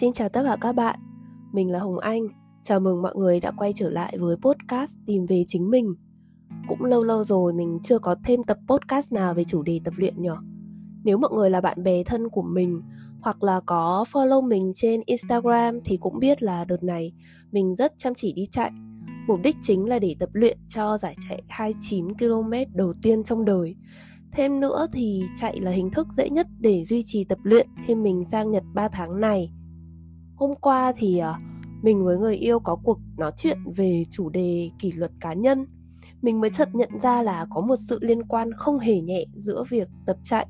Xin chào tất cả các bạn, mình là Hồng Anh. Chào mừng mọi người đã quay trở lại với podcast Tìm về chính mình. Cũng lâu lâu rồi mình chưa có thêm tập podcast nào về chủ đề tập luyện nhỉ. Nếu mọi người là bạn bè thân của mình hoặc là có follow mình trên Instagram thì cũng biết là đợt này mình rất chăm chỉ đi chạy. Mục đích chính là để tập luyện cho giải chạy 29 km đầu tiên trong đời. Thêm nữa thì chạy là hình thức dễ nhất để duy trì tập luyện khi mình sang Nhật 3 tháng này hôm qua thì ờ, mình với người yêu có cuộc nói chuyện về chủ đề kỷ luật cá nhân. Mình mới chợt nhận ra là có một sự liên quan không hề nhẹ giữa việc tập chạy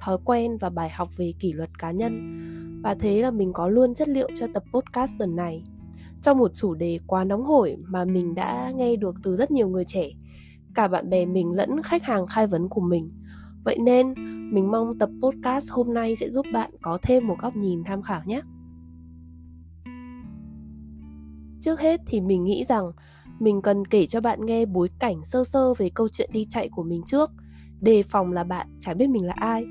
thói quen và bài học về kỷ luật cá nhân. Và thế là mình có luôn chất liệu cho tập podcast tuần này. Trong một chủ đề quá nóng hổi mà mình đã nghe được từ rất nhiều người trẻ, cả bạn bè mình lẫn khách hàng khai vấn của mình. Vậy nên, mình mong tập podcast hôm nay sẽ giúp bạn có thêm một góc nhìn tham khảo nhé. Trước hết thì mình nghĩ rằng mình cần kể cho bạn nghe bối cảnh sơ sơ về câu chuyện đi chạy của mình trước, đề phòng là bạn chả biết mình là ai.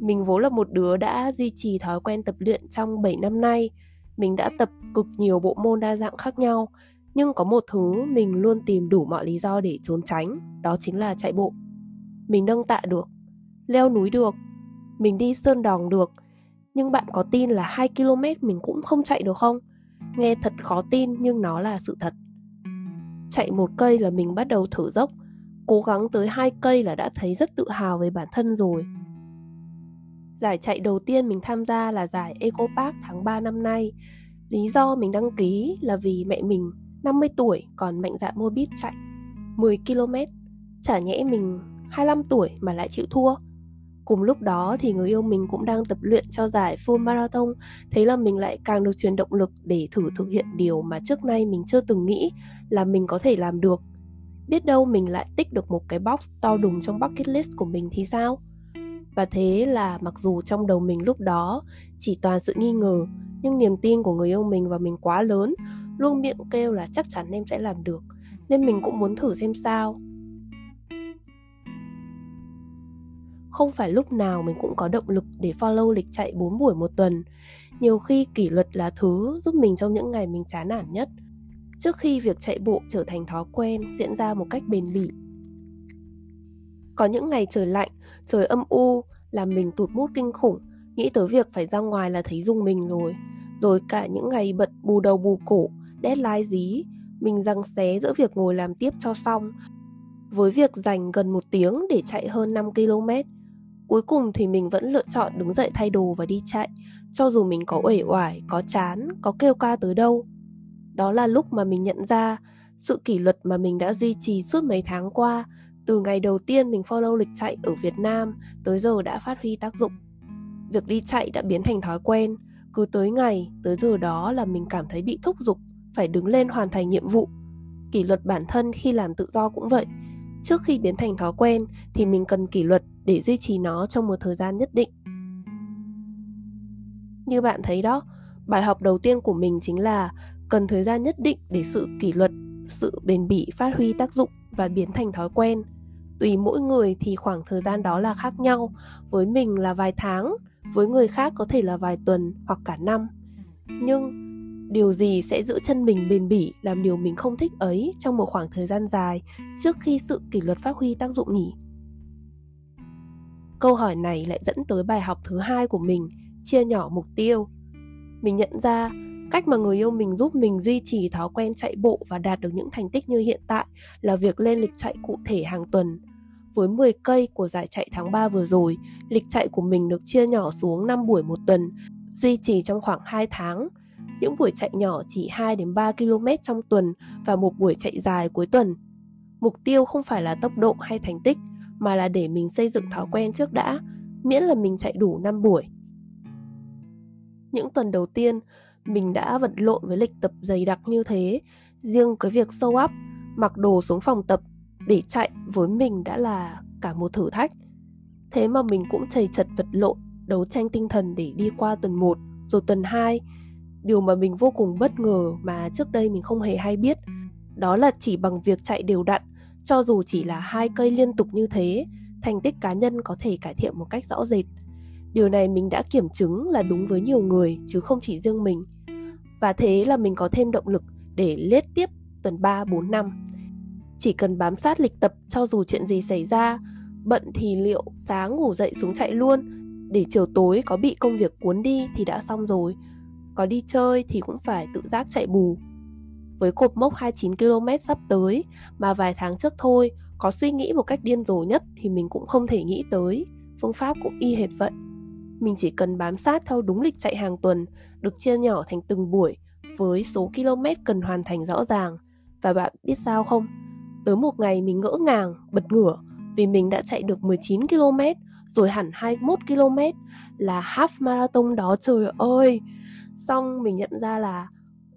Mình vốn là một đứa đã duy trì thói quen tập luyện trong 7 năm nay. Mình đã tập cực nhiều bộ môn đa dạng khác nhau, nhưng có một thứ mình luôn tìm đủ mọi lý do để trốn tránh, đó chính là chạy bộ. Mình nâng tạ được, leo núi được, mình đi sơn đòn được, nhưng bạn có tin là 2 km mình cũng không chạy được không? Nghe thật khó tin nhưng nó là sự thật. Chạy một cây là mình bắt đầu thử dốc. Cố gắng tới hai cây là đã thấy rất tự hào về bản thân rồi. Giải chạy đầu tiên mình tham gia là giải Eco Park tháng 3 năm nay. Lý do mình đăng ký là vì mẹ mình 50 tuổi, còn mạnh dạn mua bít chạy 10 km chả nhẽ mình 25 tuổi mà lại chịu thua. Cùng lúc đó thì người yêu mình cũng đang tập luyện cho giải full marathon. Thế là mình lại càng được truyền động lực để thử thực hiện điều mà trước nay mình chưa từng nghĩ là mình có thể làm được. Biết đâu mình lại tích được một cái box to đùng trong bucket list của mình thì sao? Và thế là mặc dù trong đầu mình lúc đó chỉ toàn sự nghi ngờ, Nhưng niềm tin của người yêu mình và mình quá lớn, Luôn miệng kêu là chắc chắn em sẽ làm được, Nên mình cũng muốn thử xem sao. Không phải lúc nào mình cũng có động lực để follow lịch chạy 4 buổi một tuần. Nhiều khi kỷ luật là thứ giúp mình trong những ngày mình chán nản nhất. Trước khi việc chạy bộ trở thành thói quen diễn ra một cách bền bỉ. Có những ngày trời lạnh, trời âm u làm mình tụt mút kinh khủng, nghĩ tới việc phải ra ngoài là thấy rung mình rồi. Rồi cả những ngày bận bù đầu bù cổ, deadline dí, mình răng xé giữa việc ngồi làm tiếp cho xong với việc dành gần một tiếng để chạy hơn 5 km Cuối cùng thì mình vẫn lựa chọn đứng dậy thay đồ và đi chạy, cho dù mình có uể oải, có chán, có kêu ca tới đâu. Đó là lúc mà mình nhận ra sự kỷ luật mà mình đã duy trì suốt mấy tháng qua, từ ngày đầu tiên mình follow lịch chạy ở Việt Nam tới giờ đã phát huy tác dụng. Việc đi chạy đã biến thành thói quen, cứ tới ngày, tới giờ đó là mình cảm thấy bị thúc giục, phải đứng lên hoàn thành nhiệm vụ. Kỷ luật bản thân khi làm tự do cũng vậy, trước khi biến thành thói quen thì mình cần kỷ luật để duy trì nó trong một thời gian nhất định. Như bạn thấy đó, bài học đầu tiên của mình chính là cần thời gian nhất định để sự kỷ luật, sự bền bỉ phát huy tác dụng và biến thành thói quen. Tùy mỗi người thì khoảng thời gian đó là khác nhau, với mình là vài tháng, với người khác có thể là vài tuần hoặc cả năm. Nhưng điều gì sẽ giữ chân mình bền bỉ làm điều mình không thích ấy trong một khoảng thời gian dài trước khi sự kỷ luật phát huy tác dụng nhỉ? Câu hỏi này lại dẫn tới bài học thứ hai của mình chia nhỏ mục tiêu mình nhận ra cách mà người yêu mình giúp mình duy trì thói quen chạy bộ và đạt được những thành tích như hiện tại là việc lên lịch chạy cụ thể hàng tuần. Với 10 cây của giải chạy tháng 3 vừa rồi, lịch chạy của mình được chia nhỏ xuống 5 buổi một tuần, duy trì trong khoảng 2 tháng những buổi chạy nhỏ chỉ 2 đến 3 km trong tuần và một buổi chạy dài cuối tuần. Mục tiêu không phải là tốc độ hay thành tích, mà là để mình xây dựng thói quen trước đã, miễn là mình chạy đủ 5 buổi. Những tuần đầu tiên, mình đã vật lộn với lịch tập dày đặc như thế, riêng cái việc sâu up, mặc đồ xuống phòng tập để chạy với mình đã là cả một thử thách. Thế mà mình cũng chầy chật vật lộn, đấu tranh tinh thần để đi qua tuần 1, rồi tuần 2, điều mà mình vô cùng bất ngờ mà trước đây mình không hề hay biết đó là chỉ bằng việc chạy đều đặn cho dù chỉ là hai cây liên tục như thế thành tích cá nhân có thể cải thiện một cách rõ rệt Điều này mình đã kiểm chứng là đúng với nhiều người chứ không chỉ riêng mình. Và thế là mình có thêm động lực để lết tiếp tuần 3 4 năm. Chỉ cần bám sát lịch tập cho dù chuyện gì xảy ra, bận thì liệu sáng ngủ dậy xuống chạy luôn, để chiều tối có bị công việc cuốn đi thì đã xong rồi. Có đi chơi thì cũng phải tự giác chạy bù. Với cột mốc 29 km sắp tới mà vài tháng trước thôi, có suy nghĩ một cách điên rồ nhất thì mình cũng không thể nghĩ tới. Phương pháp cũng y hệt vậy. Mình chỉ cần bám sát theo đúng lịch chạy hàng tuần, được chia nhỏ thành từng buổi với số km cần hoàn thành rõ ràng. Và bạn biết sao không? Tới một ngày mình ngỡ ngàng, bật ngửa vì mình đã chạy được 19 km rồi hẳn 21 km là half marathon đó trời ơi. Xong mình nhận ra là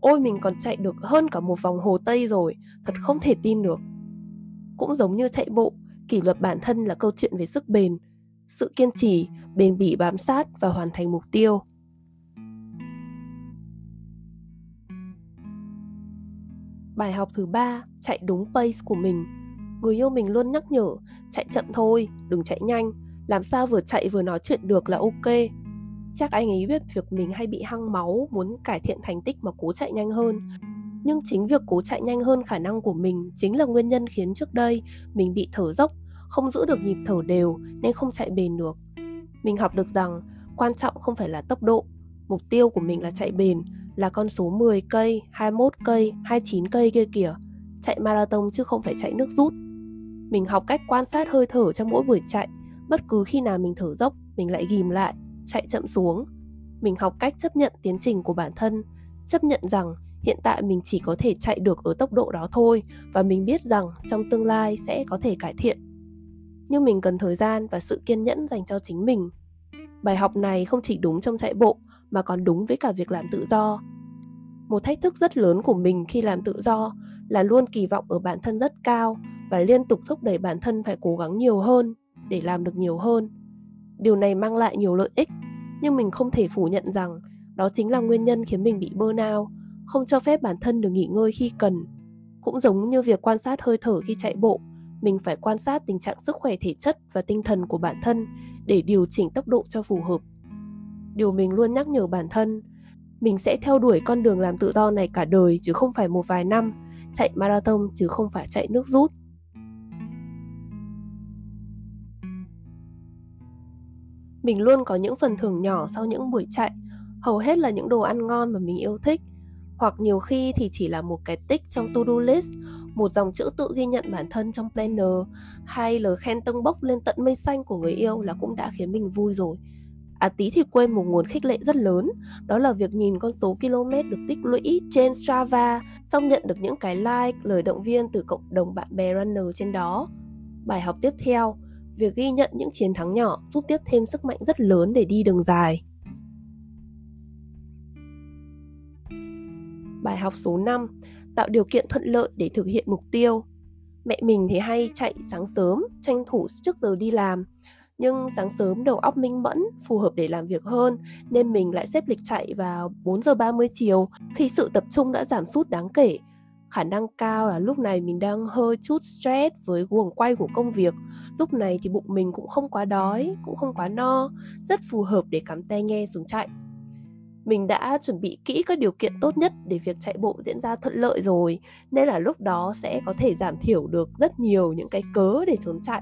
ôi mình còn chạy được hơn cả một vòng Hồ Tây rồi, thật không thể tin được. Cũng giống như chạy bộ, kỷ luật bản thân là câu chuyện về sức bền, sự kiên trì, bền bỉ bám sát và hoàn thành mục tiêu. Bài học thứ ba, chạy đúng pace của mình. Người yêu mình luôn nhắc nhở, chạy chậm thôi, đừng chạy nhanh, làm sao vừa chạy vừa nói chuyện được là ok. Chắc anh ấy biết việc mình hay bị hăng máu, muốn cải thiện thành tích mà cố chạy nhanh hơn. Nhưng chính việc cố chạy nhanh hơn khả năng của mình chính là nguyên nhân khiến trước đây mình bị thở dốc, không giữ được nhịp thở đều nên không chạy bền được. Mình học được rằng quan trọng không phải là tốc độ, mục tiêu của mình là chạy bền, là con số 10 cây, 21 cây, 29 cây kia kìa. Chạy marathon chứ không phải chạy nước rút. Mình học cách quan sát hơi thở trong mỗi buổi chạy. Bất cứ khi nào mình thở dốc, mình lại ghim lại, chạy chậm xuống. Mình học cách chấp nhận tiến trình của bản thân, chấp nhận rằng hiện tại mình chỉ có thể chạy được ở tốc độ đó thôi và mình biết rằng trong tương lai sẽ có thể cải thiện. Nhưng mình cần thời gian và sự kiên nhẫn dành cho chính mình. Bài học này không chỉ đúng trong chạy bộ mà còn đúng với cả việc làm tự do. Một thách thức rất lớn của mình khi làm tự do là luôn kỳ vọng ở bản thân rất cao và liên tục thúc đẩy bản thân phải cố gắng nhiều hơn để làm được nhiều hơn. Điều này mang lại nhiều lợi ích, nhưng mình không thể phủ nhận rằng đó chính là nguyên nhân khiến mình bị burnout, không cho phép bản thân được nghỉ ngơi khi cần. Cũng giống như việc quan sát hơi thở khi chạy bộ, mình phải quan sát tình trạng sức khỏe thể chất và tinh thần của bản thân để điều chỉnh tốc độ cho phù hợp điều mình luôn nhắc nhở bản thân mình sẽ theo đuổi con đường làm tự do này cả đời chứ không phải một vài năm chạy marathon chứ không phải chạy nước rút mình luôn có những phần thưởng nhỏ sau những buổi chạy. Hầu hết là những đồ ăn ngon mà mình yêu thích. Hoặc nhiều khi thì chỉ là một cái tích trong to-do list, một dòng chữ tự ghi nhận bản thân trong planner hay lời khen tâng bốc lên tận mây xanh của người yêu là cũng đã khiến mình vui rồi. À tí thì quên một nguồn khích lệ rất lớn Đó là việc nhìn con số km được tích lũy trên Strava Xong nhận được những cái like, lời động viên từ cộng đồng bạn bè runner trên đó. Bài học tiếp theo Việc ghi nhận những chiến thắng nhỏ giúp tiếp thêm sức mạnh rất lớn để đi đường dài. Bài học số 5 Tạo điều kiện thuận lợi để thực hiện mục tiêu. Mẹ mình thì hay chạy sáng sớm, tranh thủ trước giờ đi làm. Nhưng sáng sớm đầu óc minh mẫn, phù hợp để làm việc hơn nên mình lại xếp lịch chạy vào 4 giờ 30 chiều khi sự tập trung đã giảm sút đáng kể. Khả năng cao là lúc này mình đang hơi chút stress với guồng quay của công việc. Lúc này thì bụng mình cũng không quá đói, cũng không quá no, rất phù hợp để cắm tai nghe xuống chạy. Mình đã chuẩn bị kỹ các điều kiện tốt nhất để việc chạy bộ diễn ra thuận lợi rồi, nên là lúc đó sẽ có thể giảm thiểu được rất nhiều những cái cớ để trốn chạy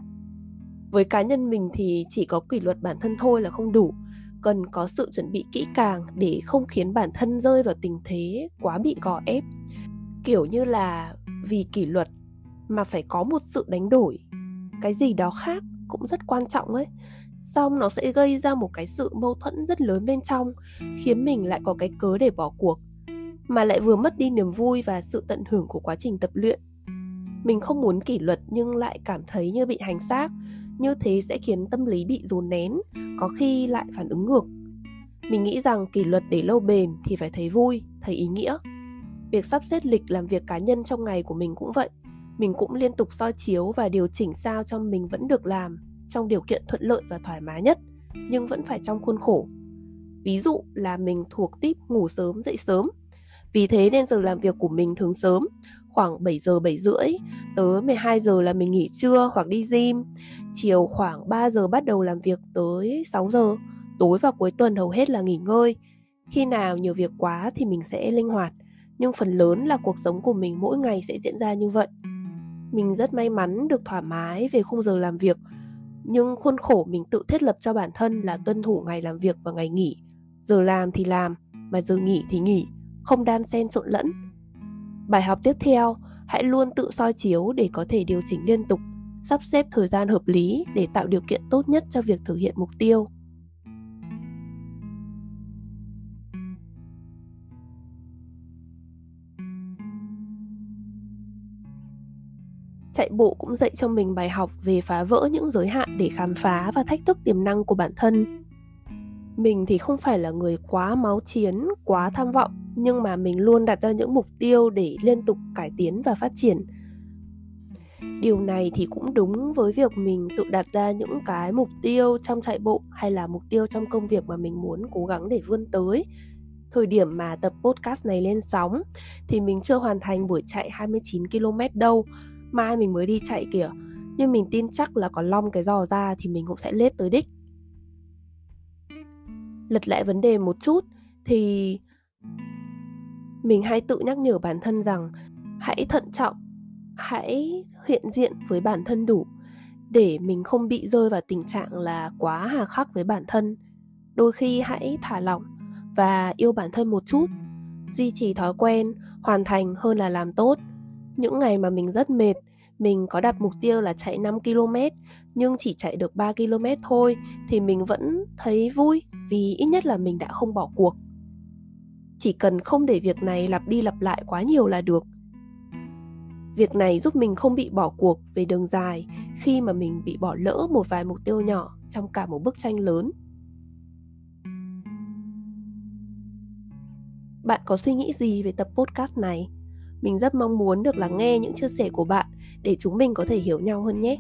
với cá nhân mình thì chỉ có kỷ luật bản thân thôi là không đủ cần có sự chuẩn bị kỹ càng để không khiến bản thân rơi vào tình thế quá bị gò ép kiểu như là vì kỷ luật mà phải có một sự đánh đổi. Cái gì đó khác cũng rất quan trọng ấy. Xong nó sẽ gây ra một cái sự mâu thuẫn rất lớn bên trong, khiến mình lại có cái cớ để bỏ cuộc, mà lại vừa mất đi niềm vui và sự tận hưởng của quá trình tập luyện. Mình không muốn kỷ luật nhưng lại cảm thấy như bị hành xác, như thế sẽ khiến tâm lý bị dồn nén, có khi lại phản ứng ngược. Mình nghĩ rằng kỷ luật để lâu bền thì phải thấy vui, thấy ý nghĩa việc sắp xếp lịch làm việc cá nhân trong ngày của mình cũng vậy. Mình cũng liên tục soi chiếu và điều chỉnh sao cho mình vẫn được làm trong điều kiện thuận lợi và thoải mái nhất nhưng vẫn phải trong khuôn khổ. Ví dụ là mình thuộc tip ngủ sớm dậy sớm. Vì thế nên giờ làm việc của mình thường sớm khoảng 7 giờ 7 rưỡi tới 12 giờ là mình nghỉ trưa hoặc đi gym. Chiều khoảng 3 giờ bắt đầu làm việc tới 6 giờ Tối và cuối tuần hầu hết là nghỉ ngơi. Khi nào nhiều việc quá thì mình sẽ linh hoạt, nhưng phần lớn là cuộc sống của mình mỗi ngày sẽ diễn ra như vậy. Mình rất may mắn được thoải mái về khung giờ làm việc, nhưng khuôn khổ mình tự thiết lập cho bản thân là tuân thủ ngày làm việc và ngày nghỉ. Giờ làm thì làm, mà giờ nghỉ thì nghỉ, không đan xen trộn lẫn. Bài học tiếp theo, hãy luôn tự soi chiếu để có thể điều chỉnh liên tục, sắp xếp thời gian hợp lý để tạo điều kiện tốt nhất cho việc thực hiện mục tiêu. Chạy bộ cũng dạy cho mình bài học về phá vỡ những giới hạn để khám phá và thách thức tiềm năng của bản thân. Mình thì không phải là người quá máu chiến, quá tham vọng, nhưng mà mình luôn đặt ra những mục tiêu để liên tục cải tiến và phát triển. Điều này thì cũng đúng với việc mình tự đặt ra những cái mục tiêu trong chạy bộ hay là mục tiêu trong công việc mà mình muốn cố gắng để vươn tới. Thời điểm mà tập podcast này lên sóng thì mình chưa hoàn thành buổi chạy 29 km đâu mai mình mới đi chạy kìa. Nhưng mình tin chắc là có long cái giò ra thì mình cũng sẽ lết tới đích. Lật lại vấn đề một chút thì mình hay tự nhắc nhở bản thân rằng hãy thận trọng, hãy hiện diện với bản thân đủ để mình không bị rơi vào tình trạng là quá hà khắc với bản thân. Đôi khi hãy thả lỏng và yêu bản thân một chút, duy trì thói quen, hoàn thành hơn là làm tốt những ngày mà mình rất mệt, mình có đặt mục tiêu là chạy 5 km nhưng chỉ chạy được 3 km thôi thì mình vẫn thấy vui vì ít nhất là mình đã không bỏ cuộc. Chỉ cần không để việc này lặp đi lặp lại quá nhiều là được. Việc này giúp mình không bị bỏ cuộc về đường dài khi mà mình bị bỏ lỡ một vài mục tiêu nhỏ trong cả một bức tranh lớn. Bạn có suy nghĩ gì về tập podcast này? Mình rất mong muốn được lắng nghe những chia sẻ của bạn để chúng mình có thể hiểu nhau hơn nhé.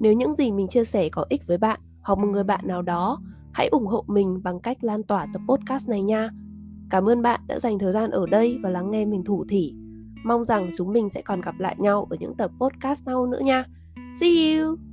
Nếu những gì mình chia sẻ có ích với bạn hoặc một người bạn nào đó, hãy ủng hộ mình bằng cách lan tỏa tập podcast này nha. Cảm ơn bạn đã dành thời gian ở đây và lắng nghe mình thủ thỉ. Mong rằng chúng mình sẽ còn gặp lại nhau ở những tập podcast sau nữa nha. See you!